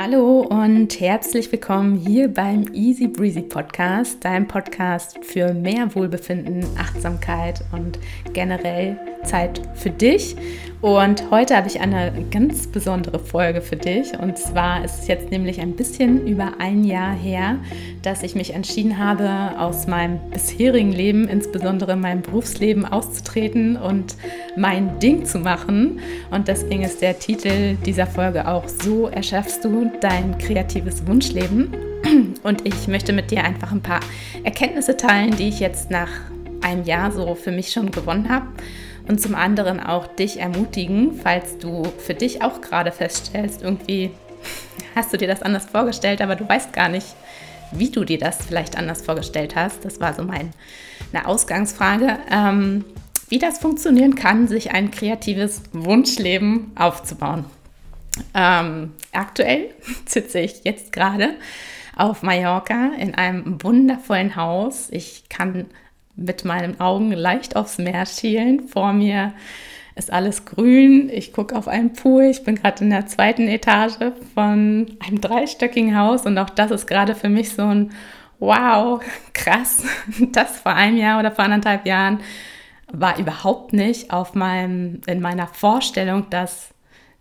Hallo und herzlich willkommen hier beim Easy Breezy Podcast, deinem Podcast für mehr Wohlbefinden, Achtsamkeit und generell Zeit für dich. Und heute habe ich eine ganz besondere Folge für dich. Und zwar ist es jetzt nämlich ein bisschen über ein Jahr her, dass ich mich entschieden habe, aus meinem bisherigen Leben, insbesondere meinem Berufsleben, auszutreten und mein Ding zu machen. Und deswegen ist der Titel dieser Folge auch So erschaffst du dein kreatives Wunschleben. Und ich möchte mit dir einfach ein paar Erkenntnisse teilen, die ich jetzt nach einem Jahr so für mich schon gewonnen habe und zum anderen auch dich ermutigen, falls du für dich auch gerade feststellst, irgendwie hast du dir das anders vorgestellt, aber du weißt gar nicht, wie du dir das vielleicht anders vorgestellt hast. Das war so meine Ausgangsfrage. Ähm, wie das funktionieren kann, sich ein kreatives Wunschleben aufzubauen. Ähm, aktuell sitze ich jetzt gerade auf Mallorca in einem wundervollen Haus. Ich kann mit meinen Augen leicht aufs Meer schielen. Vor mir ist alles grün. Ich gucke auf einen Pool. Ich bin gerade in der zweiten Etage von einem dreistöckigen Haus und auch das ist gerade für mich so ein Wow, krass. Das vor einem Jahr oder vor anderthalb Jahren war überhaupt nicht auf meinem, in meiner Vorstellung, dass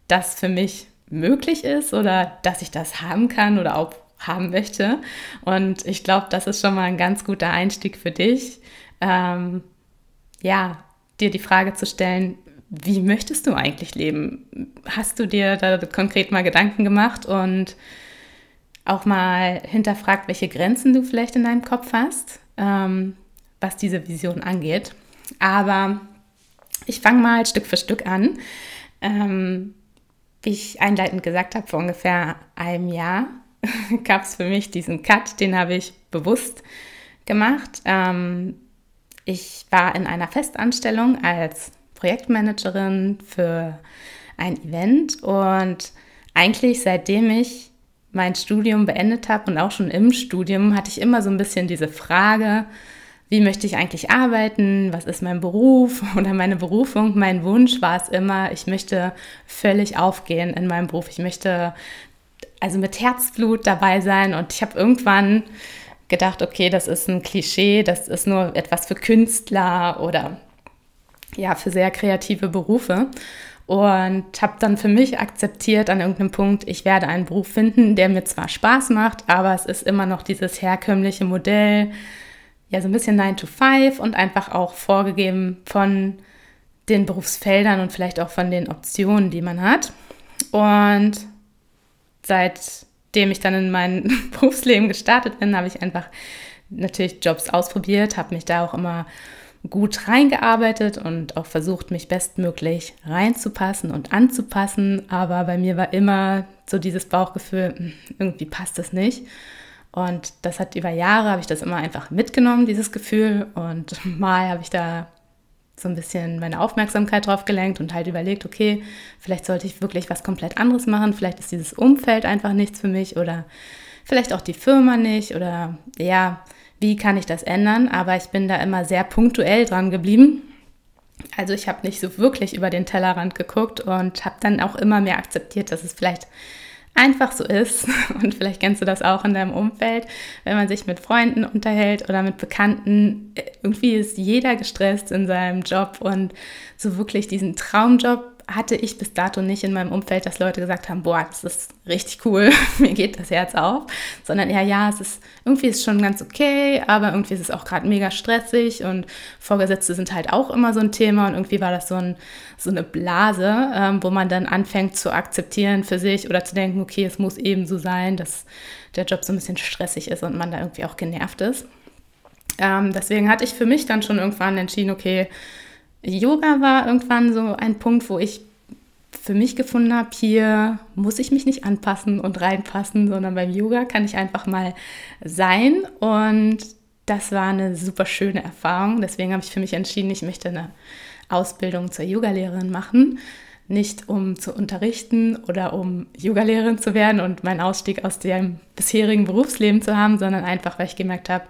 das für mich möglich ist oder dass ich das haben kann oder auch haben möchte. Und ich glaube, das ist schon mal ein ganz guter Einstieg für dich, ähm, ja, dir die Frage zu stellen, wie möchtest du eigentlich leben? Hast du dir da konkret mal Gedanken gemacht und auch mal hinterfragt, welche Grenzen du vielleicht in deinem Kopf hast, ähm, was diese Vision angeht? Aber ich fange mal Stück für Stück an. Ähm, wie ich einleitend gesagt habe, vor ungefähr einem Jahr gab es für mich diesen Cut, den habe ich bewusst gemacht. Ähm, ich war in einer Festanstellung als Projektmanagerin für ein Event und eigentlich seitdem ich mein Studium beendet habe und auch schon im Studium hatte ich immer so ein bisschen diese Frage, wie möchte ich eigentlich arbeiten, was ist mein Beruf oder meine Berufung. Mein Wunsch war es immer, ich möchte völlig aufgehen in meinem Beruf. Ich möchte also mit Herzblut dabei sein und ich habe irgendwann gedacht, okay, das ist ein Klischee, das ist nur etwas für Künstler oder ja, für sehr kreative Berufe. Und habe dann für mich akzeptiert an irgendeinem Punkt, ich werde einen Beruf finden, der mir zwar Spaß macht, aber es ist immer noch dieses herkömmliche Modell, ja, so ein bisschen 9 to 5 und einfach auch vorgegeben von den Berufsfeldern und vielleicht auch von den Optionen, die man hat. Und seit dem ich dann in mein Berufsleben gestartet bin, habe ich einfach natürlich Jobs ausprobiert, habe mich da auch immer gut reingearbeitet und auch versucht, mich bestmöglich reinzupassen und anzupassen. Aber bei mir war immer so dieses Bauchgefühl, hm, irgendwie passt das nicht. Und das hat über Jahre, habe ich das immer einfach mitgenommen, dieses Gefühl. Und mal habe ich da so ein bisschen meine Aufmerksamkeit drauf gelenkt und halt überlegt, okay, vielleicht sollte ich wirklich was komplett anderes machen, vielleicht ist dieses Umfeld einfach nichts für mich oder vielleicht auch die Firma nicht oder ja, wie kann ich das ändern? Aber ich bin da immer sehr punktuell dran geblieben. Also ich habe nicht so wirklich über den Tellerrand geguckt und habe dann auch immer mehr akzeptiert, dass es vielleicht einfach so ist. Und vielleicht kennst du das auch in deinem Umfeld, wenn man sich mit Freunden unterhält oder mit Bekannten. Irgendwie ist jeder gestresst in seinem Job und so wirklich diesen Traumjob hatte ich bis dato nicht in meinem Umfeld, dass Leute gesagt haben, boah, das ist richtig cool, mir geht das Herz auf, sondern eher, ja, es ist irgendwie ist schon ganz okay, aber irgendwie ist es auch gerade mega stressig und Vorgesetzte sind halt auch immer so ein Thema und irgendwie war das so, ein, so eine Blase, ähm, wo man dann anfängt zu akzeptieren für sich oder zu denken, okay, es muss eben so sein, dass der Job so ein bisschen stressig ist und man da irgendwie auch genervt ist. Ähm, deswegen hatte ich für mich dann schon irgendwann entschieden, okay, Yoga war irgendwann so ein Punkt, wo ich für mich gefunden habe, hier muss ich mich nicht anpassen und reinpassen, sondern beim Yoga kann ich einfach mal sein. Und das war eine super schöne Erfahrung. Deswegen habe ich für mich entschieden, ich möchte eine Ausbildung zur Yogalehrerin machen. Nicht um zu unterrichten oder um Yogalehrerin zu werden und meinen Ausstieg aus dem bisherigen Berufsleben zu haben, sondern einfach, weil ich gemerkt habe,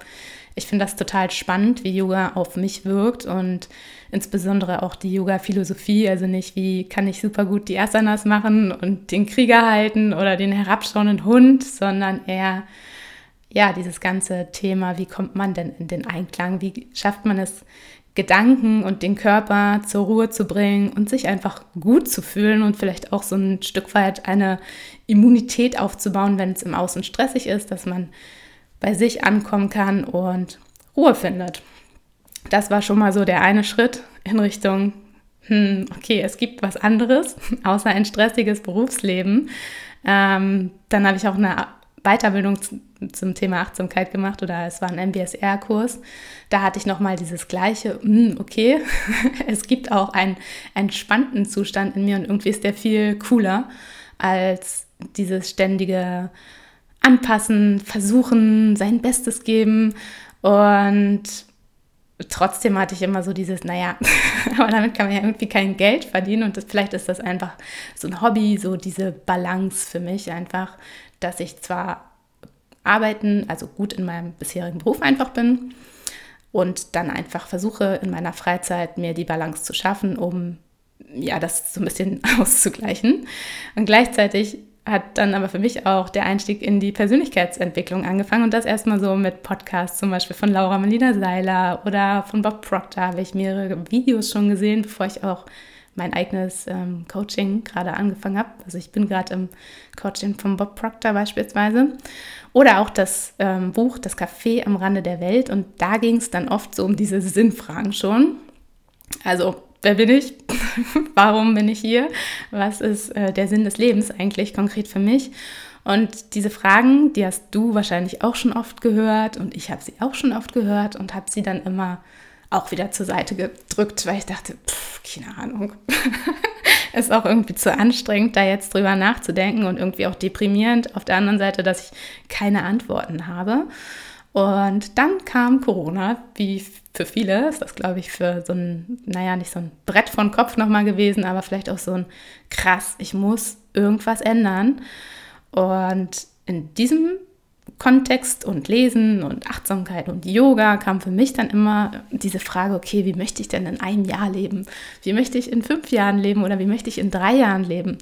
ich finde das total spannend, wie Yoga auf mich wirkt und insbesondere auch die Yoga-Philosophie. Also nicht, wie kann ich super gut die Asanas machen und den Krieger halten oder den herabschauenden Hund, sondern eher, ja, dieses ganze Thema, wie kommt man denn in den Einklang? Wie schafft man es, Gedanken und den Körper zur Ruhe zu bringen und sich einfach gut zu fühlen und vielleicht auch so ein Stück weit eine Immunität aufzubauen, wenn es im Außen stressig ist, dass man bei sich ankommen kann und Ruhe findet. Das war schon mal so der eine Schritt in Richtung, hm, okay, es gibt was anderes außer ein stressiges Berufsleben. Ähm, dann habe ich auch eine Weiterbildung zum Thema Achtsamkeit gemacht oder es war ein MBSR-Kurs. Da hatte ich nochmal dieses gleiche, hm, okay, es gibt auch einen entspannten Zustand in mir und irgendwie ist der viel cooler als dieses ständige Anpassen, versuchen, sein Bestes geben und trotzdem hatte ich immer so dieses, naja, aber damit kann man ja irgendwie kein Geld verdienen und das, vielleicht ist das einfach so ein Hobby, so diese Balance für mich einfach, dass ich zwar arbeiten, also gut in meinem bisherigen Beruf einfach bin und dann einfach versuche in meiner Freizeit mir die Balance zu schaffen, um ja, das so ein bisschen auszugleichen. Und gleichzeitig hat dann aber für mich auch der Einstieg in die Persönlichkeitsentwicklung angefangen und das erstmal so mit Podcasts, zum Beispiel von Laura Melina Seiler oder von Bob Proctor habe ich mehrere Videos schon gesehen, bevor ich auch mein eigenes ähm, Coaching gerade angefangen habe. Also ich bin gerade im Coaching von Bob Proctor beispielsweise. Oder auch das ähm, Buch Das Café am Rande der Welt. Und da ging es dann oft so um diese Sinnfragen schon. Also, wer bin ich? Warum bin ich hier? Was ist äh, der Sinn des Lebens eigentlich konkret für mich? Und diese Fragen, die hast du wahrscheinlich auch schon oft gehört und ich habe sie auch schon oft gehört und habe sie dann immer auch wieder zur Seite gedrückt, weil ich dachte, pff, keine Ahnung. ist auch irgendwie zu anstrengend, da jetzt drüber nachzudenken und irgendwie auch deprimierend. Auf der anderen Seite, dass ich keine Antworten habe. Und dann kam Corona, wie für viele ist das, glaube ich, für so ein, naja, nicht so ein Brett von Kopf nochmal gewesen, aber vielleicht auch so ein krass, ich muss irgendwas ändern. Und in diesem Kontext und Lesen und Achtsamkeit und Yoga kam für mich dann immer diese Frage, okay, wie möchte ich denn in einem Jahr leben? Wie möchte ich in fünf Jahren leben oder wie möchte ich in drei Jahren leben?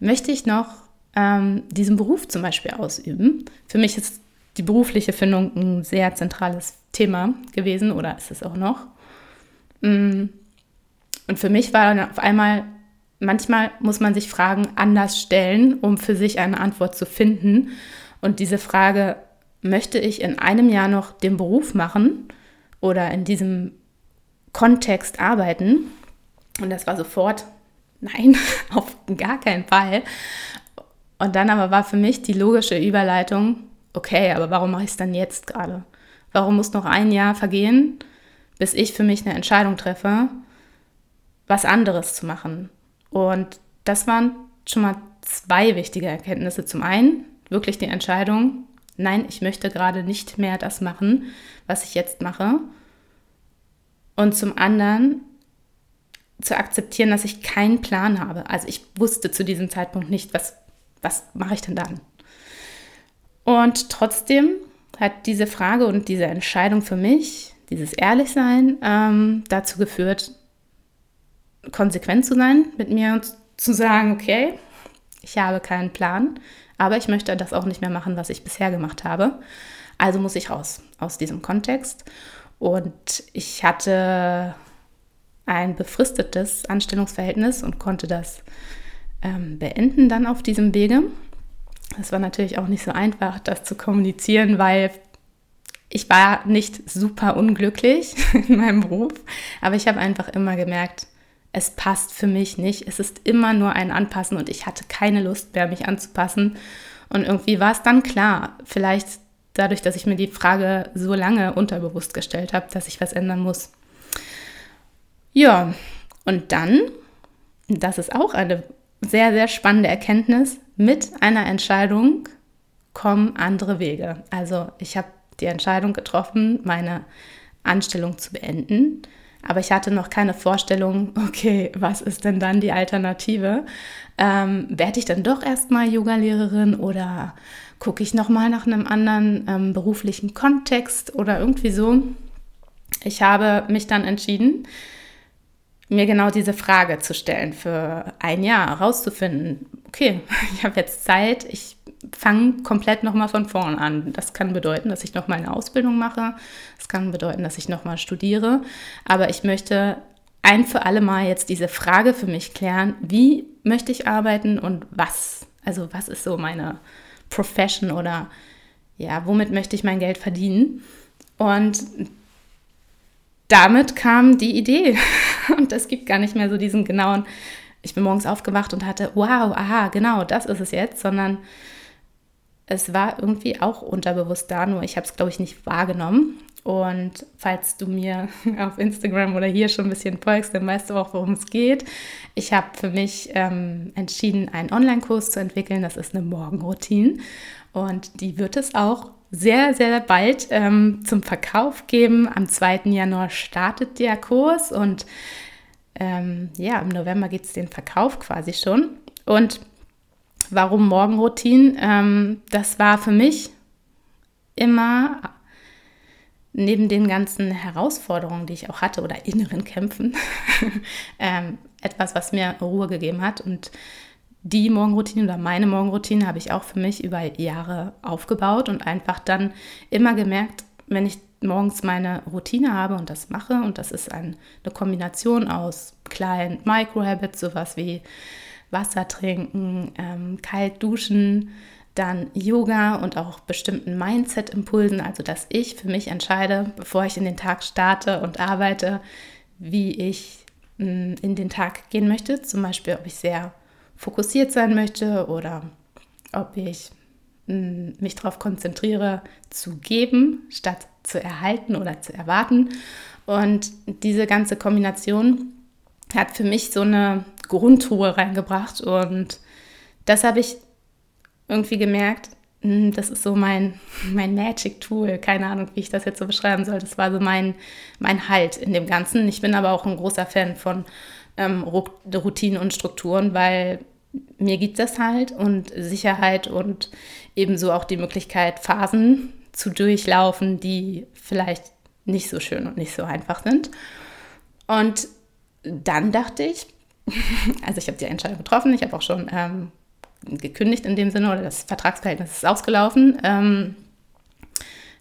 Möchte ich noch ähm, diesen Beruf zum Beispiel ausüben? Für mich ist die berufliche Findung ein sehr zentrales Thema gewesen oder ist es auch noch. Mm. Und für mich war dann auf einmal, manchmal muss man sich Fragen anders stellen, um für sich eine Antwort zu finden. Und diese Frage, möchte ich in einem Jahr noch den Beruf machen oder in diesem Kontext arbeiten? Und das war sofort, nein, auf gar keinen Fall. Und dann aber war für mich die logische Überleitung, okay, aber warum mache ich es dann jetzt gerade? Warum muss noch ein Jahr vergehen, bis ich für mich eine Entscheidung treffe, was anderes zu machen? Und das waren schon mal zwei wichtige Erkenntnisse. Zum einen, wirklich die Entscheidung, nein, ich möchte gerade nicht mehr das machen, was ich jetzt mache. Und zum anderen zu akzeptieren, dass ich keinen Plan habe. Also ich wusste zu diesem Zeitpunkt nicht, was, was mache ich denn dann? Und trotzdem hat diese Frage und diese Entscheidung für mich, dieses Ehrlichsein, ähm, dazu geführt, konsequent zu sein mit mir und zu sagen, okay, ich habe keinen Plan, aber ich möchte das auch nicht mehr machen, was ich bisher gemacht habe. Also muss ich raus aus diesem Kontext. Und ich hatte ein befristetes Anstellungsverhältnis und konnte das ähm, beenden dann auf diesem Wege. Es war natürlich auch nicht so einfach, das zu kommunizieren, weil ich war nicht super unglücklich in meinem Beruf, aber ich habe einfach immer gemerkt, es passt für mich nicht. Es ist immer nur ein Anpassen und ich hatte keine Lust mehr, mich anzupassen. Und irgendwie war es dann klar, vielleicht dadurch, dass ich mir die Frage so lange unterbewusst gestellt habe, dass ich was ändern muss. Ja, und dann, das ist auch eine sehr, sehr spannende Erkenntnis, mit einer Entscheidung kommen andere Wege. Also ich habe die Entscheidung getroffen, meine Anstellung zu beenden aber ich hatte noch keine Vorstellung, okay, was ist denn dann die Alternative? Ähm, werde ich dann doch erstmal Yogalehrerin oder gucke ich nochmal nach einem anderen ähm, beruflichen Kontext oder irgendwie so. Ich habe mich dann entschieden, mir genau diese Frage zu stellen für ein Jahr, herauszufinden, okay, ich habe jetzt Zeit, ich fange komplett nochmal von vorn an. Das kann bedeuten, dass ich nochmal eine Ausbildung mache, das kann bedeuten, dass ich nochmal studiere, aber ich möchte ein für alle Mal jetzt diese Frage für mich klären, wie möchte ich arbeiten und was? Also was ist so meine Profession oder ja, womit möchte ich mein Geld verdienen? Und damit kam die Idee. Und es gibt gar nicht mehr so diesen genauen, ich bin morgens aufgewacht und hatte, wow, aha, genau, das ist es jetzt, sondern es war irgendwie auch unterbewusst da, nur ich habe es, glaube ich, nicht wahrgenommen. Und falls du mir auf Instagram oder hier schon ein bisschen folgst, dann weißt du auch, worum es geht. Ich habe für mich ähm, entschieden, einen Online-Kurs zu entwickeln. Das ist eine Morgenroutine. Und die wird es auch sehr, sehr bald ähm, zum Verkauf geben. Am 2. Januar startet der Kurs und ähm, ja, im November geht es den Verkauf quasi schon. Und warum Morgenroutine? Ähm, das war für mich immer neben den ganzen Herausforderungen, die ich auch hatte oder inneren Kämpfen, ähm, etwas, was mir Ruhe gegeben hat. Und die Morgenroutine oder meine Morgenroutine habe ich auch für mich über Jahre aufgebaut und einfach dann immer gemerkt, wenn ich morgens meine Routine habe und das mache, und das ist ein, eine Kombination aus kleinen Micro-Habits, sowas wie Wasser trinken, ähm, kalt duschen, dann Yoga und auch bestimmten Mindset-Impulsen, also dass ich für mich entscheide, bevor ich in den Tag starte und arbeite, wie ich mh, mm, in den Tag gehen möchte. Zum Beispiel, ob ich sehr fokussiert sein möchte oder ob ich mich darauf konzentriere, zu geben, statt zu erhalten oder zu erwarten. Und diese ganze Kombination hat für mich so eine Grundruhe reingebracht und das habe ich irgendwie gemerkt, das ist so mein, mein Magic Tool. Keine Ahnung, wie ich das jetzt so beschreiben soll. Das war so mein, mein Halt in dem Ganzen. Ich bin aber auch ein großer Fan von ähm, Routinen und Strukturen, weil mir gibt das halt und Sicherheit und ebenso auch die Möglichkeit, Phasen zu durchlaufen, die vielleicht nicht so schön und nicht so einfach sind. Und dann dachte ich, also ich habe die Entscheidung getroffen, ich habe auch schon ähm, gekündigt in dem Sinne oder das Vertragsverhältnis ist ausgelaufen. Ähm,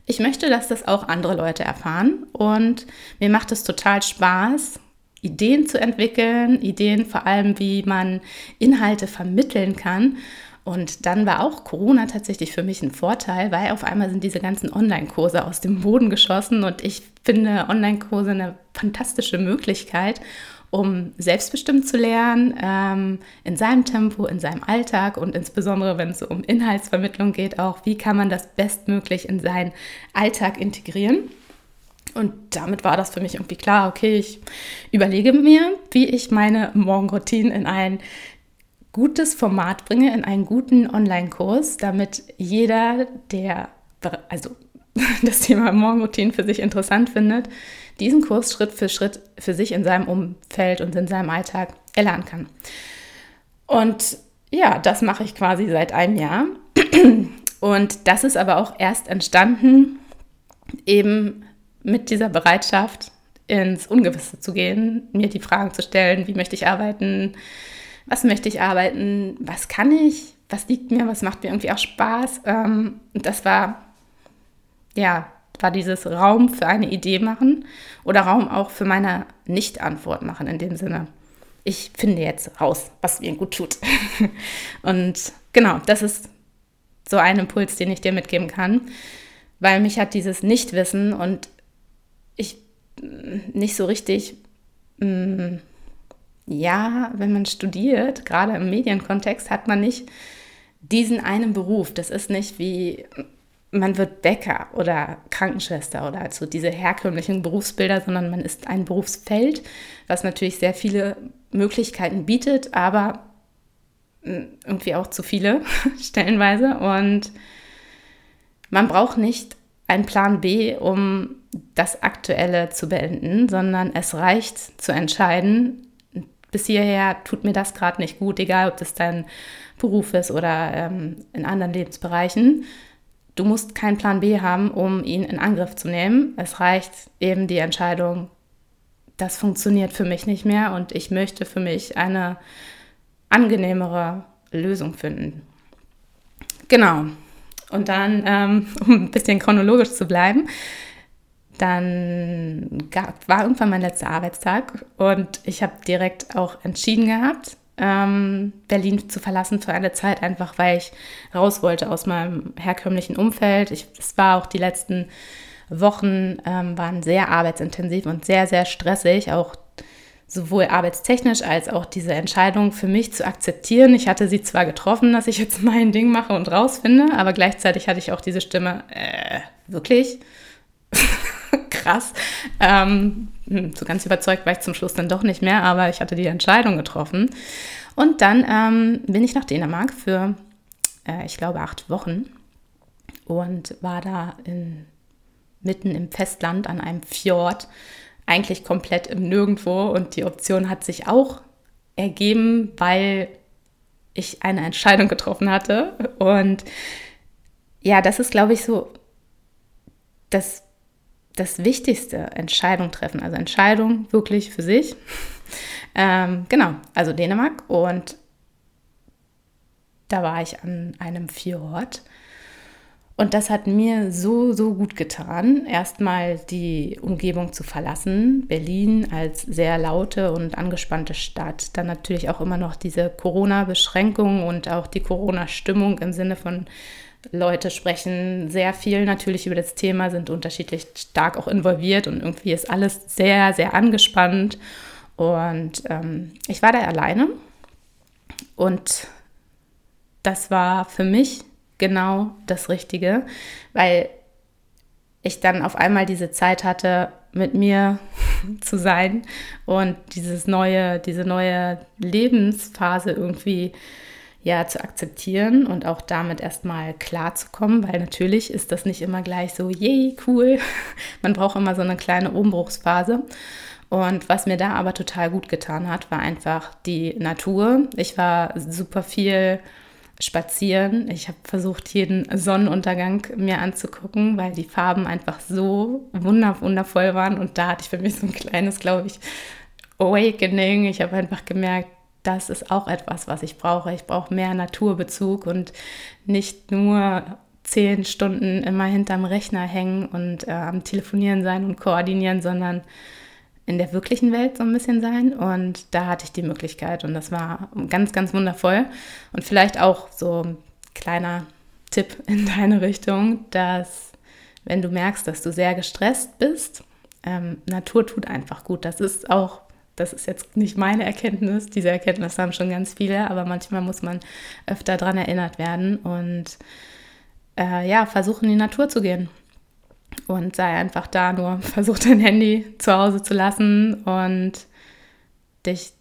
ich möchte, dass das auch andere Leute erfahren und mir macht es total Spaß, Ideen zu entwickeln, Ideen vor allem, wie man Inhalte vermitteln kann. Und dann war auch Corona tatsächlich für mich ein Vorteil, weil auf einmal sind diese ganzen Online-Kurse aus dem Boden geschossen und ich finde Online-Kurse eine fantastische Möglichkeit, um selbstbestimmt zu lernen, ähm, in seinem Tempo, in seinem Alltag und insbesondere, wenn es um Inhaltsvermittlung geht, auch, wie kann man das bestmöglich in seinen Alltag integrieren. Und damit war das für mich irgendwie klar, okay, ich überlege mir, wie ich meine Morgenroutine in ein gutes Format bringe, in einen guten Online-Kurs, damit jeder, der also das Thema Morgenroutine für sich interessant findet, diesen Kurs Schritt für Schritt für sich in seinem Umfeld und in seinem Alltag erlernen kann. Und ja, das mache ich quasi seit einem Jahr. Und das ist aber auch erst entstanden, eben mit dieser Bereitschaft, ins Ungewisse zu gehen, mir die Fragen zu stellen, wie möchte ich arbeiten, was möchte ich arbeiten, was kann ich, was liegt mir, was macht mir irgendwie auch Spaß. Ähm, und das war, ja, war dieses Raum für eine Idee machen oder Raum auch für meine Nicht-Antwort machen in dem Sinne. Ich finde jetzt raus, was mir gut tut. und genau, das ist so ein Impuls, den ich dir mitgeben kann, weil mich hat dieses Nichtwissen und nicht so richtig, mh, mm, ja, wenn man studiert, gerade im Medienkontext, hat man nicht diesen einen Beruf. Das ist nicht wie, man wird Bäcker oder Krankenschwester oder also diese herkömmlichen Berufsbilder, sondern man ist ein Berufsfeld, was natürlich sehr viele Möglichkeiten bietet, aber mm, irgendwie auch zu viele stellenweise. Und man braucht nicht einen Plan B, um das Aktuelle zu beenden, sondern es reicht zu entscheiden, bis hierher tut mir das gerade nicht gut, egal ob das dein Beruf ist oder ähm, in anderen Lebensbereichen. Du musst keinen Plan B haben, um ihn in Angriff zu nehmen. Es reicht eben die Entscheidung, das funktioniert für mich nicht mehr und ich möchte für mich eine angenehmere Lösung finden. Genau. Und dann, ähm, um ein bisschen chronologisch zu bleiben, dann gab, war irgendwann mein letzter Arbeitstag und ich habe direkt auch entschieden gehabt, ähm, Berlin zu verlassen für eine Zeit, einfach weil ich raus wollte aus meinem herkömmlichen Umfeld. Es war auch die letzten Wochen ähm, waren sehr arbeitsintensiv und sehr, sehr stressig, auch sowohl arbeitstechnisch als auch diese Entscheidung für mich zu akzeptieren. Ich hatte sie zwar getroffen, dass ich jetzt mein Ding mache und rausfinde, aber gleichzeitig hatte ich auch diese Stimme, äh, wirklich? Krass. Ähm, hm, so ganz überzeugt war ich zum Schluss dann doch nicht mehr, aber ich hatte die Entscheidung getroffen. Und dann ähm, bin ich nach Dänemark für, äh, ich glaube, acht Wochen und war da in, mitten im Festland an einem Fjord eigentlich komplett im Nirgendwo und die Option hat sich auch ergeben, weil ich eine Entscheidung getroffen hatte. Und ja, das ist, glaube ich, so das, das Wichtigste, Entscheidung treffen. Also Entscheidung wirklich für sich. ähm, genau, also Dänemark. Und da war ich an einem Fjord und das hat mir so, so gut getan, erstmal die Umgebung zu verlassen. Berlin als sehr laute und angespannte Stadt. Dann natürlich auch immer noch diese Corona-Beschränkungen und auch die Corona-Stimmung im Sinne von Leute sprechen sehr viel natürlich über das Thema, sind unterschiedlich stark auch involviert und irgendwie ist alles sehr, sehr angespannt. Und ähm, ich war da alleine und das war für mich genau das Richtige, weil ich dann auf einmal diese Zeit hatte, mit mir zu sein und dieses neue, diese neue Lebensphase irgendwie ja zu akzeptieren und auch damit erstmal klarzukommen, weil natürlich ist das nicht immer gleich so, yay, cool. Man braucht immer so eine kleine Umbruchsphase. Und was mir da aber total gut getan hat, war einfach die Natur. Ich war super viel spazieren. Ich habe versucht, jeden Sonnenuntergang mir anzugucken, weil die Farben einfach so wundervoll waren. Und da hatte ich für mich so ein kleines, glaube ich, Awakening. Ich habe einfach gemerkt, das ist auch etwas, was ich brauche. Ich brauche mehr Naturbezug und nicht nur zehn Stunden immer hinterm Rechner hängen und äh, am Telefonieren sein und koordinieren, sondern in der wirklichen Welt so ein bisschen sein. Und da hatte ich die Möglichkeit und das war ganz, ganz wundervoll. Und vielleicht auch so ein kleiner Tipp in deine Richtung, dass wenn du merkst, dass du sehr gestresst bist, ähm, Natur tut einfach gut. Das ist auch, das ist jetzt nicht meine Erkenntnis, diese Erkenntnis haben schon ganz viele, aber manchmal muss man öfter daran erinnert werden und äh, ja, versuchen in die Natur zu gehen. Und sei einfach da, nur versuch dein Handy zu Hause zu lassen und dich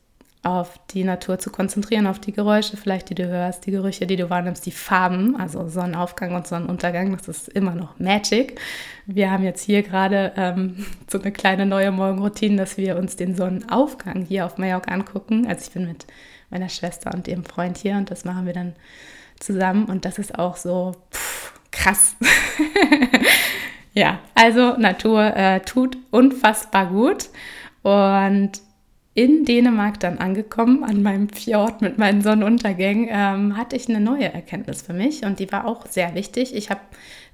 auf die Natur zu konzentrieren, auf die Geräusche vielleicht, die du hörst, die Gerüche, die du wahrnimmst, die Farben, also Sonnenaufgang und Sonnenuntergang, das ist immer noch Magic. Wir haben jetzt hier gerade ähm, so eine kleine neue Morgenroutine, dass wir uns den Sonnenaufgang hier auf Mallorca angucken. Also ich bin mit meiner Schwester und ihrem Freund hier und das machen wir dann zusammen und das ist auch so pff, krass. Ja, also Natur äh, tut unfassbar gut. Und in Dänemark dann angekommen, an meinem Fjord mit meinen Sonnenuntergängen, ähm, hatte ich eine neue Erkenntnis für mich und die war auch sehr wichtig. Ich habe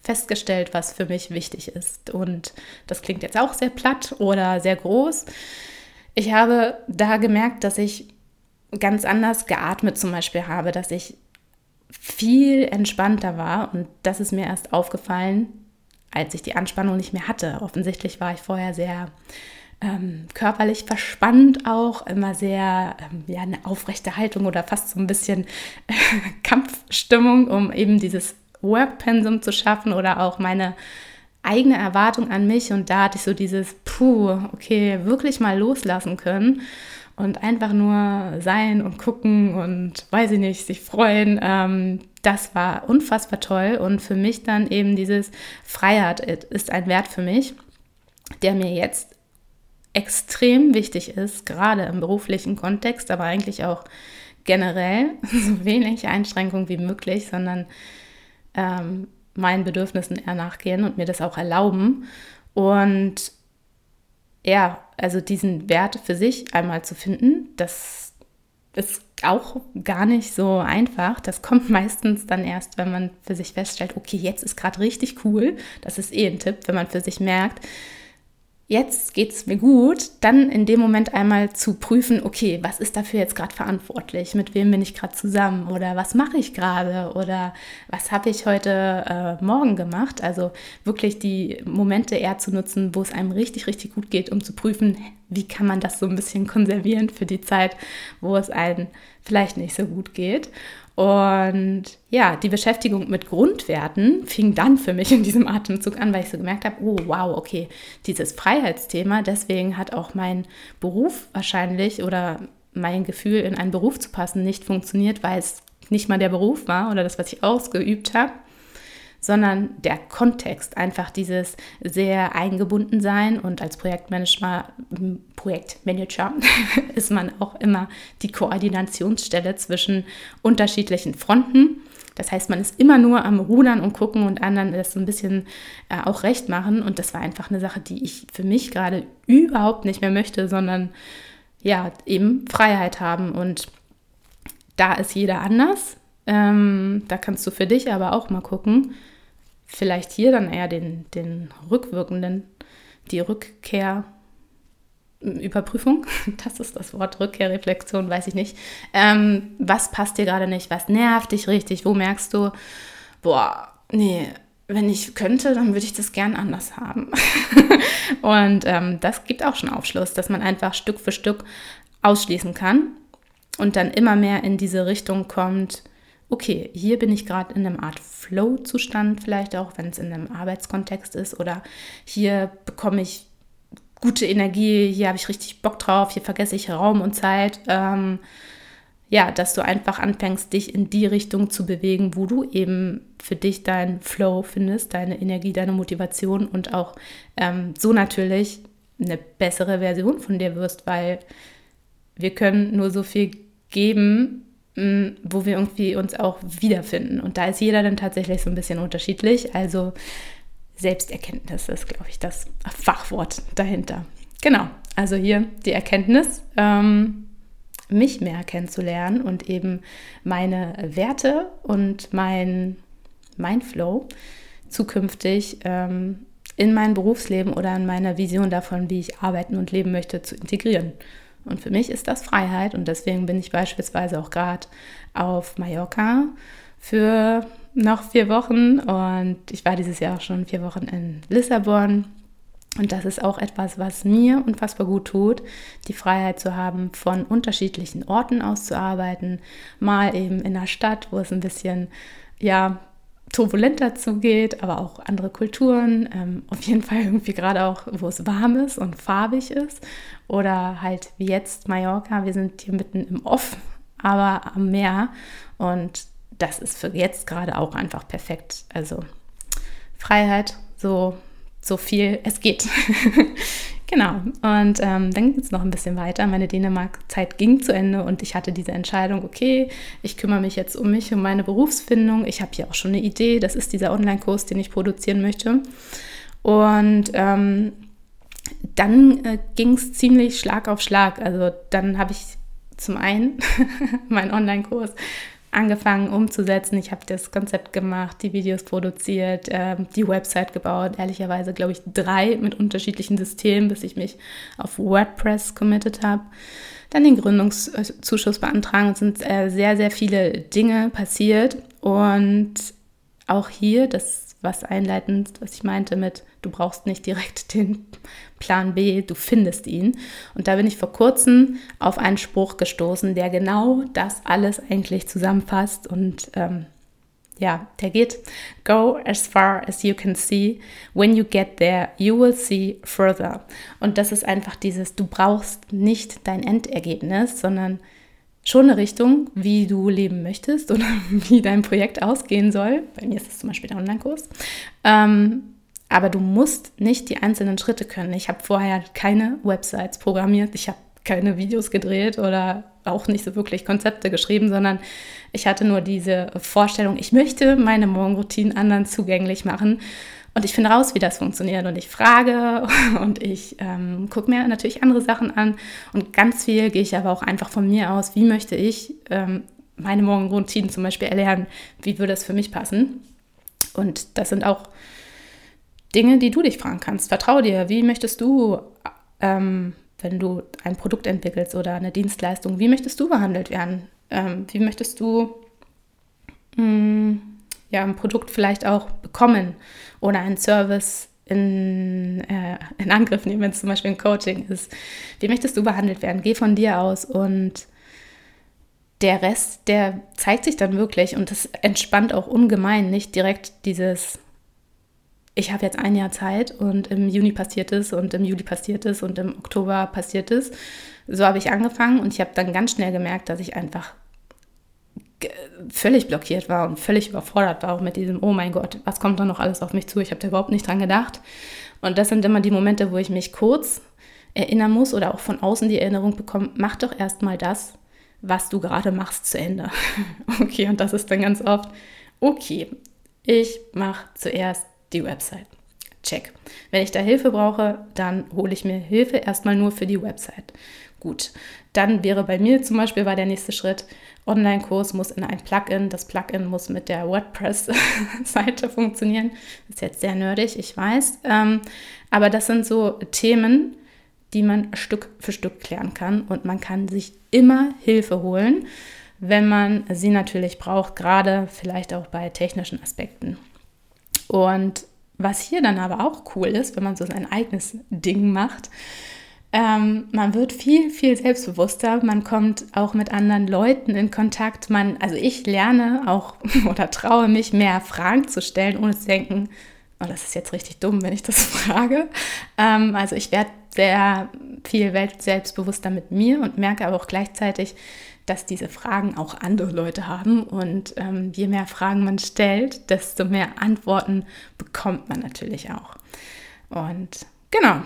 festgestellt, was für mich wichtig ist. Und das klingt jetzt auch sehr platt oder sehr groß. Ich habe da gemerkt, dass ich ganz anders geatmet zum Beispiel habe, dass ich viel entspannter war und das ist mir erst aufgefallen, als ich die Anspannung nicht mehr hatte. Offensichtlich war ich vorher sehr ähm, körperlich verspannt auch, immer sehr, ähm, ja, eine aufrechte Haltung oder fast so ein bisschen äh, Kampfstimmung, um eben dieses Workpensum zu schaffen oder auch meine eigene Erwartung an mich. Und da hatte ich so dieses, puh, okay, wirklich mal loslassen können und einfach nur sein und gucken und weiß ich nicht, sich freuen. Ähm, das war unfassbar toll und für mich dann eben dieses Freiheit ist ein Wert für mich, der mir jetzt extrem wichtig ist, gerade im beruflichen Kontext, aber eigentlich auch generell, so wenig Einschränkung wie möglich, sondern ähm, meinen Bedürfnissen eher nachgehen und mir das auch erlauben. Und ja, also diesen Wert für sich einmal zu finden, das ist auch gar nicht so einfach. Das kommt meistens dann erst, wenn man für sich feststellt, okay, jetzt ist gerade richtig cool. Das ist eh ein Tipp, wenn man für sich merkt, jetzt geht es mir gut, dann in dem Moment einmal zu prüfen, okay, was ist dafür jetzt gerade verantwortlich? Mit wem bin ich gerade zusammen? Oder was mache ich gerade? Oder was habe ich heute äh, Morgen gemacht? Also wirklich die Momente eher zu nutzen, wo es einem richtig, richtig gut geht, um zu prüfen, wie kann man das so ein bisschen konservieren für die Zeit, wo es einem vielleicht nicht so gut geht. Und ja, die Beschäftigung mit Grundwerten fing dann für mich in diesem Atemzug an, weil ich so gemerkt habe, oh wow, okay, dieses Freiheitsthema, deswegen hat auch mein Beruf wahrscheinlich oder mein Gefühl, in einen Beruf zu passen, nicht funktioniert, weil es nicht mal der Beruf war oder das, was ich ausgeübt habe, sondern der Kontext, einfach dieses sehr eingebunden sein und als Projektmanager, Projektmanager ist man auch immer die Koordinationsstelle zwischen unterschiedlichen Fronten. Das heißt, man ist immer nur am Rudern und gucken und anderen das so ein bisschen äh, auch recht machen. Und das war einfach eine Sache, die ich für mich gerade überhaupt nicht mehr möchte, sondern ja, eben Freiheit haben. Und da ist jeder anders. Ähm, da kannst du für dich aber auch mal gucken, vielleicht hier dann eher den, den rückwirkenden, die Rückkehr. Überprüfung, das ist das Wort Rückkehrreflexion, weiß ich nicht. Ähm, was passt dir gerade nicht? Was nervt dich richtig? Wo merkst du, boah, nee, wenn ich könnte, dann würde ich das gern anders haben. und ähm, das gibt auch schon Aufschluss, dass man einfach Stück für Stück ausschließen kann und dann immer mehr in diese Richtung kommt, okay, hier bin ich gerade in einem Art Flow-Zustand, vielleicht auch, wenn es in einem Arbeitskontext ist, oder hier bekomme ich gute Energie, hier habe ich richtig Bock drauf, hier vergesse ich Raum und Zeit. Ähm, ja, dass du einfach anfängst, dich in die Richtung zu bewegen, wo du eben für dich deinen Flow findest, deine Energie, deine Motivation und auch ähm, so natürlich eine bessere Version von dir wirst, weil wir können nur so viel geben, wo wir irgendwie uns auch wiederfinden. Und da ist jeder dann tatsächlich so ein bisschen unterschiedlich. Also Selbsterkenntnis ist, glaube ich, das Fachwort dahinter. Genau, also hier die Erkenntnis, ähm, mich mehr kennenzulernen und eben meine Werte und mein, mein Flow zukünftig ähm, in mein Berufsleben oder in meiner Vision davon, wie ich arbeiten und leben möchte, zu integrieren. Und für mich ist das Freiheit und deswegen bin ich beispielsweise auch gerade auf Mallorca für noch vier Wochen und ich war dieses Jahr auch schon vier Wochen in Lissabon. Und das ist auch etwas, was mir unfassbar gut tut, die Freiheit zu haben, von unterschiedlichen Orten aus zu arbeiten. Mal eben in der Stadt, wo es ein bisschen, ja, turbulenter zugeht, aber auch andere Kulturen. Ähm, auf jeden Fall irgendwie gerade auch, wo es warm ist und farbig ist. Oder halt wie jetzt Mallorca. Wir sind hier mitten im Off, aber am Meer. Und das ist für jetzt gerade auch einfach perfekt. Also Freiheit, so, so viel es geht. Genau. Und ähm, dann ging es noch ein bisschen weiter. Meine Dänemark-Zeit ging zu Ende und ich hatte diese Entscheidung, okay, ich kümmere mich jetzt um mich, um meine Berufsfindung. Ich habe hier auch schon eine Idee. Das ist dieser Online-Kurs, den ich produzieren möchte. Und ähm, dann äh, ging es ziemlich Schlag auf Schlag. Also dann habe ich zum einen meinen Online-Kurs angefangen umzusetzen. Ich habe das Konzept gemacht, die Videos produziert, äh, die Website gebaut. Ehrlicherweise glaube ich drei mit unterschiedlichen Systemen, bis ich mich auf WordPress committed habe. Dann den Gründungszuschuss beantragen. Es sind äh, sehr, sehr viele Dinge passiert. Und auch hier, das was einleitend, was ich meinte mit, du brauchst nicht direkt den Plan B, du findest ihn. Und da bin ich vor kurzem auf einen Spruch gestoßen, der genau das alles eigentlich zusammenfasst. Und ähm, ja, der geht, go as far as you can see. When you get there, you will see further. Und das ist einfach dieses, du brauchst nicht dein Endergebnis, sondern schon eine Richtung, wie du leben möchtest oder wie dein Projekt ausgehen soll. Bei mir ist es zum Beispiel der Online-Kurs. Ähm, Aber du musst nicht die einzelnen Schritte können. Ich habe vorher keine Websites programmiert, ich habe keine Videos gedreht oder auch nicht so wirklich Konzepte geschrieben, sondern ich hatte nur diese Vorstellung, ich möchte meine Morgenroutinen anderen zugänglich machen. Und ich finde raus, wie das funktioniert. Und ich frage und ich ähm, gucke mir natürlich andere Sachen an. Und ganz viel gehe ich aber auch einfach von mir aus, wie möchte ich ähm, meine Morgenroutinen zum Beispiel erlernen, wie würde es für mich passen. Und das sind auch Dinge, die du dich fragen kannst. Vertrau dir, wie möchtest du, ähm, wenn du ein Produkt entwickelst oder eine Dienstleistung, wie möchtest du behandelt werden? Ähm, wie möchtest du mh, hm, ja, ein Produkt vielleicht auch bekommen oder einen Service in, äh, in Angriff nehmen, wenn es zum Beispiel ein Coaching ist. Wie möchtest du behandelt werden? Geh von dir aus und der Rest, der zeigt sich dann wirklich und das entspannt auch ungemein, nicht direkt dieses, ich habe jetzt ein Jahr Zeit und im Juni passiert es und im Juli passiert es und im Oktober passiert es. So habe ich angefangen und ich habe dann ganz schnell gemerkt, dass ich einfach völlig blockiert war und völlig überfordert war auch mit diesem, oh mein Gott, was kommt da noch alles auf mich zu? Ich habe da überhaupt nicht dran gedacht. Und das sind immer die Momente, wo ich mich kurz erinnern muss oder auch von außen die Erinnerung bekomme, mach doch erstmal das, was du gerade machst, zu Ende. okay, und das ist dann ganz oft, okay, ich mache zuerst die Website. Check. Wenn ich da Hilfe brauche, dann hole ich mir Hilfe erstmal nur für die Website. Gut, dann wäre bei mir zum Beispiel war der nächste Schritt, Online-Kurs muss in ein Plugin, das Plugin muss mit der WordPress-Seite funktionieren. Das ist jetzt sehr nerdig, ich weiß. Ähm, aber das sind so Themen, die man Stück für Stück klären kann und man kann sich immer Hilfe holen, wenn man sie natürlich braucht, gerade vielleicht auch bei technischen Aspekten. Und was hier dann aber auch cool ist, wenn man so sein eigenes Ding macht, ähm, man wird viel, viel selbstbewusster. Man kommt auch mit anderen Leuten in Kontakt. Man, also ich lerne auch oder traue mich mehr Fragen zu stellen, ohne zu denken, oh, das ist jetzt richtig dumm, wenn ich das frage. Ähm, also ich werde sehr viel selbstbewusster mit mir und merke aber auch gleichzeitig, dass diese Fragen auch andere Leute haben. Und ähm, je mehr Fragen man stellt, desto mehr Antworten bekommt man natürlich auch. Und genau,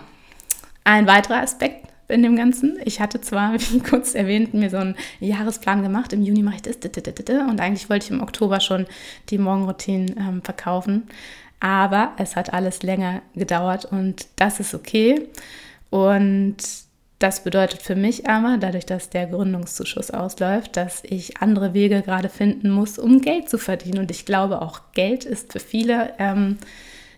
ein weiterer Aspekt in dem Ganzen. Ich hatte zwar, wie kurz erwähnt, mir so einen Jahresplan gemacht. Im Juni mache ich das, und eigentlich wollte ich im Oktober schon die Morgenroutinen ähm, verkaufen. Aber es hat alles länger gedauert und das ist okay. Und das bedeutet für mich aber, dadurch, dass der Gründungszuschuss ausläuft, dass ich andere Wege gerade finden muss, um Geld zu verdienen. Und ich glaube, auch Geld ist für viele ähm,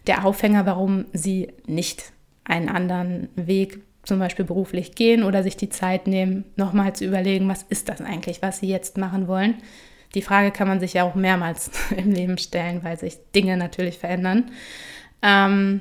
der Aufhänger, warum sie nicht einen anderen Weg zum Beispiel beruflich gehen oder sich die Zeit nehmen, nochmal zu überlegen, was ist das eigentlich, was sie jetzt machen wollen. Die Frage kann man sich ja auch mehrmals im Leben stellen, weil sich Dinge natürlich verändern. Ähm,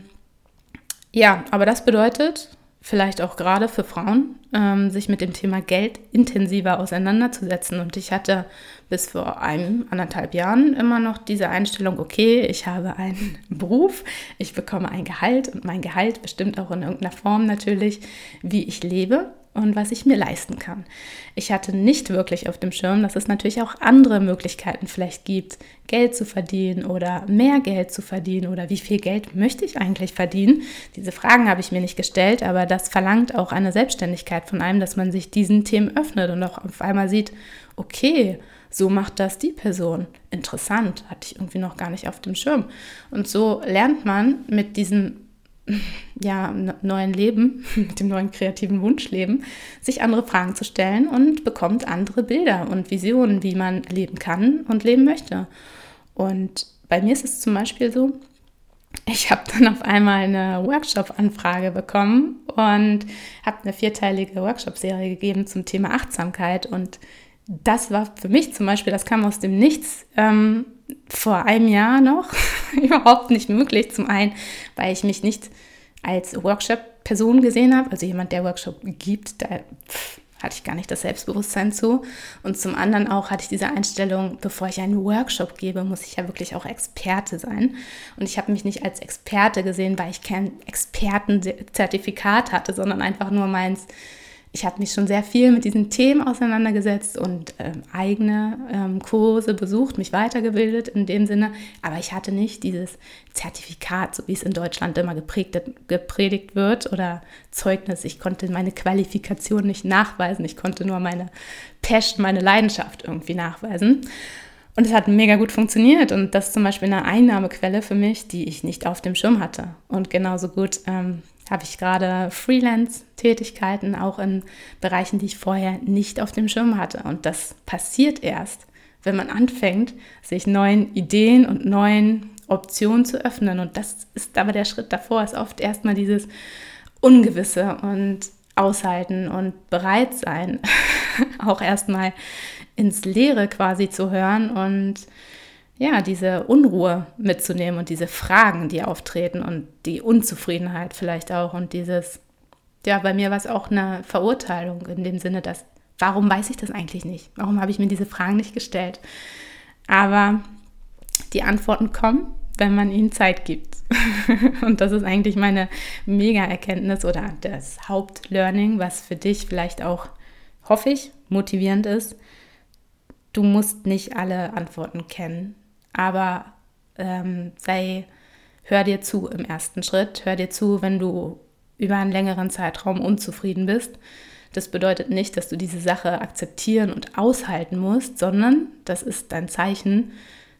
ja, aber das bedeutet, vielleicht auch gerade für Frauen, ähm, sich mit dem Thema Geld intensiver auseinanderzusetzen. Und ich hatte bis vor einem, anderthalb Jahren immer noch diese Einstellung, okay, ich habe einen Beruf, ich bekomme ein Gehalt und mein Gehalt bestimmt auch in irgendeiner Form natürlich, wie ich lebe und was ich mir leisten kann. Ich hatte nicht wirklich auf dem Schirm, dass es natürlich auch andere Möglichkeiten vielleicht gibt, Geld zu verdienen oder mehr Geld zu verdienen oder wie viel Geld möchte ich eigentlich verdienen. Diese Fragen habe ich mir nicht gestellt, aber das verlangt auch eine Selbstständigkeit von einem, dass man sich diesen Themen öffnet und auch auf einmal sieht, okay, so macht das die Person. Interessant, hatte ich irgendwie noch gar nicht auf dem Schirm. Und so lernt man mit diesem ja, neuen Leben, mit dem neuen kreativen Wunschleben, sich andere Fragen zu stellen und bekommt andere Bilder und Visionen, wie man leben kann und leben möchte. Und bei mir ist es zum Beispiel so, ich habe dann auf einmal eine Workshop-Anfrage bekommen und habe eine vierteilige Workshop-Serie gegeben zum Thema Achtsamkeit. Und das war für mich zum Beispiel, das kam aus dem Nichts, ähm, vor einem Jahr noch überhaupt nicht möglich. Zum einen, weil ich mich nicht als Workshop-Person gesehen habe, also jemand, der Workshop gibt, da pff, hatte ich gar nicht das Selbstbewusstsein zu. Und zum anderen auch hatte ich diese Einstellung, bevor ich einen Workshop gebe, muss ich ja wirklich auch Experte sein. Und ich habe mich nicht als Experte gesehen, weil ich kein Expertenzertifikat hatte, sondern einfach nur meins, ich habe mich schon sehr viel mit diesen Themen auseinandergesetzt und ähm, eigene ähm, Kurse besucht, mich weitergebildet in dem Sinne. Aber ich hatte nicht dieses Zertifikat, so wie es in Deutschland immer geprägt, gepredigt wird oder Zeugnis. Ich konnte meine Qualifikation nicht nachweisen. Ich konnte nur meine Passion, meine Leidenschaft irgendwie nachweisen. Und es hat mega gut funktioniert. Und das ist zum Beispiel eine Einnahmequelle für mich, die ich nicht auf dem Schirm hatte. Und genauso gut ähm, habe ich gerade Freelance-Tätigkeiten, auch in Bereichen, die ich vorher nicht auf dem Schirm hatte. Und das passiert erst, wenn man anfängt, sich neuen Ideen und neuen Optionen zu öffnen. Und das ist aber der Schritt davor, ist oft erstmal dieses Ungewisse und Aushalten und bereit sein, auch erstmal ins Leere quasi zu hören und ja, diese Unruhe mitzunehmen und diese Fragen, die auftreten und die Unzufriedenheit vielleicht auch und dieses, ja, bei mir war es auch eine Verurteilung in dem Sinne, dass, warum weiß ich das eigentlich nicht? Warum habe ich mir diese Fragen nicht gestellt? Aber die Antworten kommen, wenn man ihnen Zeit gibt. und das ist eigentlich meine Mega-Erkenntnis oder das Hauptlearning, was für dich vielleicht auch, hoffe ich, motivierend ist. Du musst nicht alle Antworten kennen aber ähm, sei, hör dir zu im ersten Schritt, hör dir zu, wenn du über einen längeren Zeitraum unzufrieden bist. Das bedeutet nicht, dass du diese Sache akzeptieren und aushalten musst, sondern das ist dein Zeichen,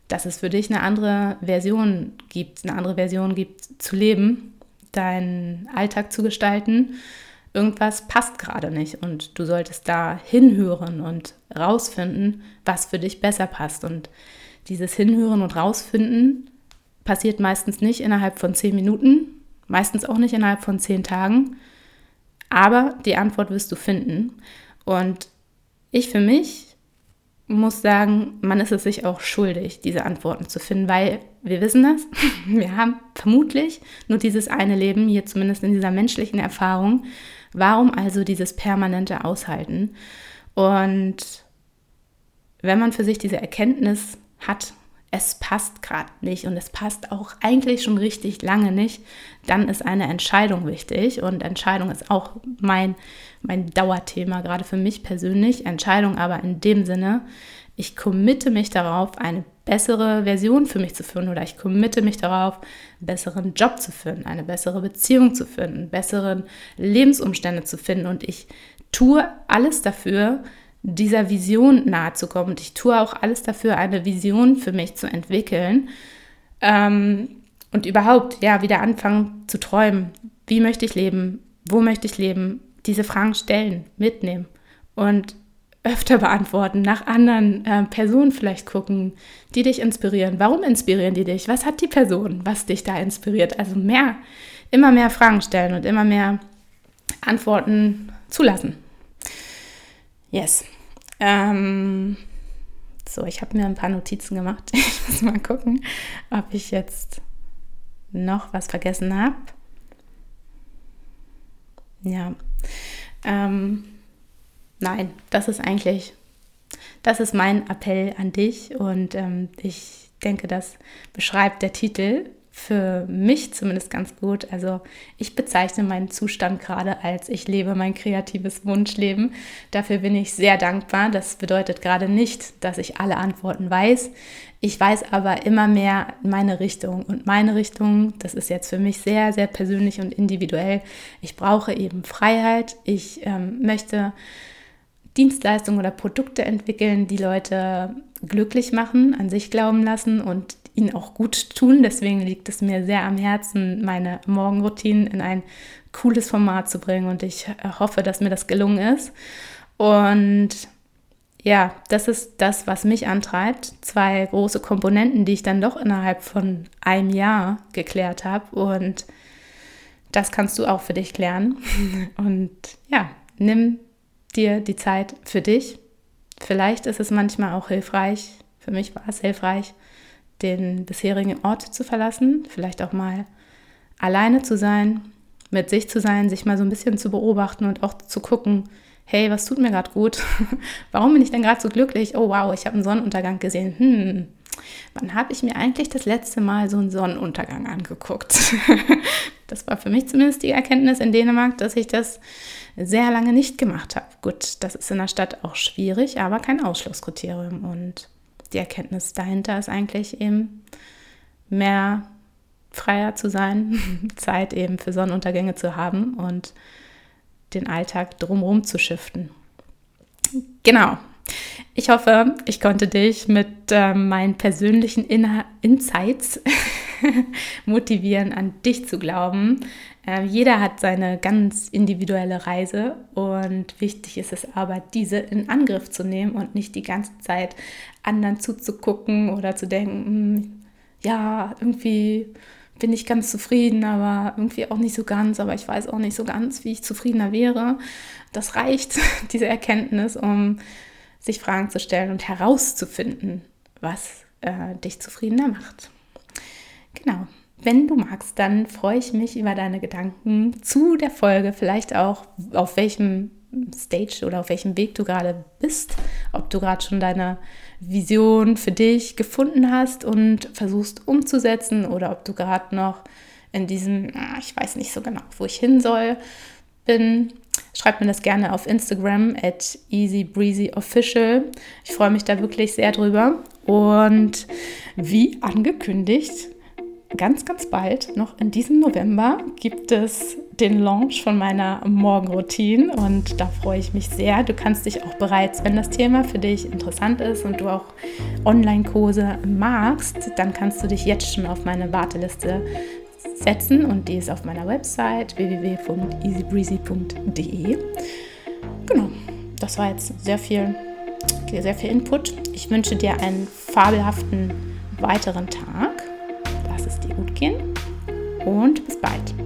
dass es für dich eine andere Version gibt, eine andere Version gibt zu leben, deinen Alltag zu gestalten. Irgendwas passt gerade nicht und du solltest da hinhören und rausfinden, was für dich besser passt. Und dieses Hinhören und Rausfinden passiert meistens nicht innerhalb von zehn Minuten, meistens auch nicht innerhalb von zehn Tagen, aber die Antwort wirst du finden. Und ich für mich muss sagen, man ist es sich auch schuldig, diese Antworten zu finden, weil wir wissen das, wir haben vermutlich nur dieses eine Leben, hier zumindest in dieser menschlichen Erfahrung. Warum also dieses permanente Aushalten? Und wenn man für sich diese Erkenntnis hat, es passt gerade nicht und es passt auch eigentlich schon richtig lange nicht, dann ist eine Entscheidung wichtig. Und Entscheidung ist auch mein, mein Dauerthema, gerade für mich persönlich. Entscheidung aber in dem Sinne, ich committe mich darauf, eine bessere Version für mich zu führen oder ich committe mich darauf, einen besseren Job zu finden, eine bessere Beziehung zu finden, bessere Lebensumstände zu finden und ich tue alles dafür, dieser Vision nahe zu kommen. Und ich tue auch alles dafür, eine Vision für mich zu entwickeln. Ähm, und überhaupt, ja, wieder anfangen zu träumen. Wie möchte ich leben? Wo möchte ich leben? Diese Fragen stellen, mitnehmen und öfter beantworten, nach anderen äh, Personen vielleicht gucken, die dich inspirieren. Warum inspirieren die dich? Was hat die Person, was dich da inspiriert? Also mehr, immer mehr Fragen stellen und immer mehr Antworten zulassen. Yes. Ähm, so, ich habe mir ein paar Notizen gemacht. Ich muss mal gucken, ob ich jetzt noch was vergessen habe. Ja. Ähm, nein, das ist eigentlich, das ist mein Appell an dich und ähm, ich denke, das beschreibt der Titel für mich zumindest ganz gut. Also ich bezeichne meinen Zustand gerade als ich lebe mein kreatives Wunschleben. Dafür bin ich sehr dankbar. Das bedeutet gerade nicht, dass ich alle Antworten weiß. Ich weiß aber immer mehr meine Richtung. Und meine Richtung, das ist jetzt für mich sehr, sehr persönlich und individuell. Ich brauche eben Freiheit. Ich ähm, möchte Dienstleistungen oder Produkte entwickeln, die Leute glücklich machen, an sich glauben lassen und ihnen auch gut tun. Deswegen liegt es mir sehr am Herzen, meine Morgenroutinen in ein cooles Format zu bringen und ich hoffe, dass mir das gelungen ist. Und ja, das ist das, was mich antreibt. Zwei große Komponenten, die ich dann doch innerhalb von einem Jahr geklärt habe. Und das kannst du auch für dich klären. Und ja, nimm dir die Zeit für dich. Vielleicht ist es manchmal auch hilfreich, für mich war es hilfreich, den bisherigen Ort zu verlassen, vielleicht auch mal alleine zu sein, mit sich zu sein, sich mal so ein bisschen zu beobachten und auch zu gucken, hey, was tut mir gerade gut? Warum bin ich denn gerade so glücklich? Oh wow, ich habe einen Sonnenuntergang gesehen. Hm, wann habe ich mir eigentlich das letzte Mal so einen Sonnenuntergang angeguckt? das war für mich zumindest die Erkenntnis in Dänemark, dass ich das sehr lange nicht gemacht habe. Gut, das ist in der Stadt auch schwierig, aber kein Ausschlusskriterium. Und die Erkenntnis dahinter ist eigentlich eben mehr freier zu sein, Zeit eben für Sonnenuntergänge zu haben und den Alltag drumherum zu shiften. Genau. Ich hoffe, ich konnte dich mit äh, meinen persönlichen In Insights motivieren, an dich zu glauben. Äh, jeder hat seine ganz individuelle Reise und wichtig ist es aber, diese in Angriff zu nehmen und nicht die ganze Zeit anderen zuzugucken oder zu denken, hm, ja, irgendwie bin ich ganz zufrieden, aber irgendwie auch nicht so ganz, aber ich weiß auch nicht so ganz, wie ich zufriedener wäre. Das reicht, diese Erkenntnis, um sich Fragen zu stellen und herauszufinden, was äh, dich zufriedener macht. Genau. Wenn du magst, dann freue ich mich über deine Gedanken zu der Folge, vielleicht auch auf welchem Stage oder auf welchem Weg du gerade bist, ob du gerade schon deine Vision für dich gefunden hast und versuchst umzusetzen oder ob du gerade noch in diesem, ich weiß nicht so genau, wo ich hin soll, bin. Schreib mir das gerne auf Instagram at easybreezyofficial. Ich freue mich da wirklich sehr drüber. Und wie angekündigt, ganz, ganz bald, noch in diesem November, gibt es den Launch von meiner Morgenroutine und da freue ich mich sehr. Du kannst dich auch bereits, wenn das Thema für dich interessant ist und du auch Online-Kurse magst, dann kannst du dich jetzt schon auf meine Warteliste setzen und die ist auf meiner Website www.easybreezy.de. Genau, das war jetzt sehr viel, sehr viel Input. Ich wünsche dir einen fabelhaften weiteren Tag. Lass es dir gut gehen und bis bald.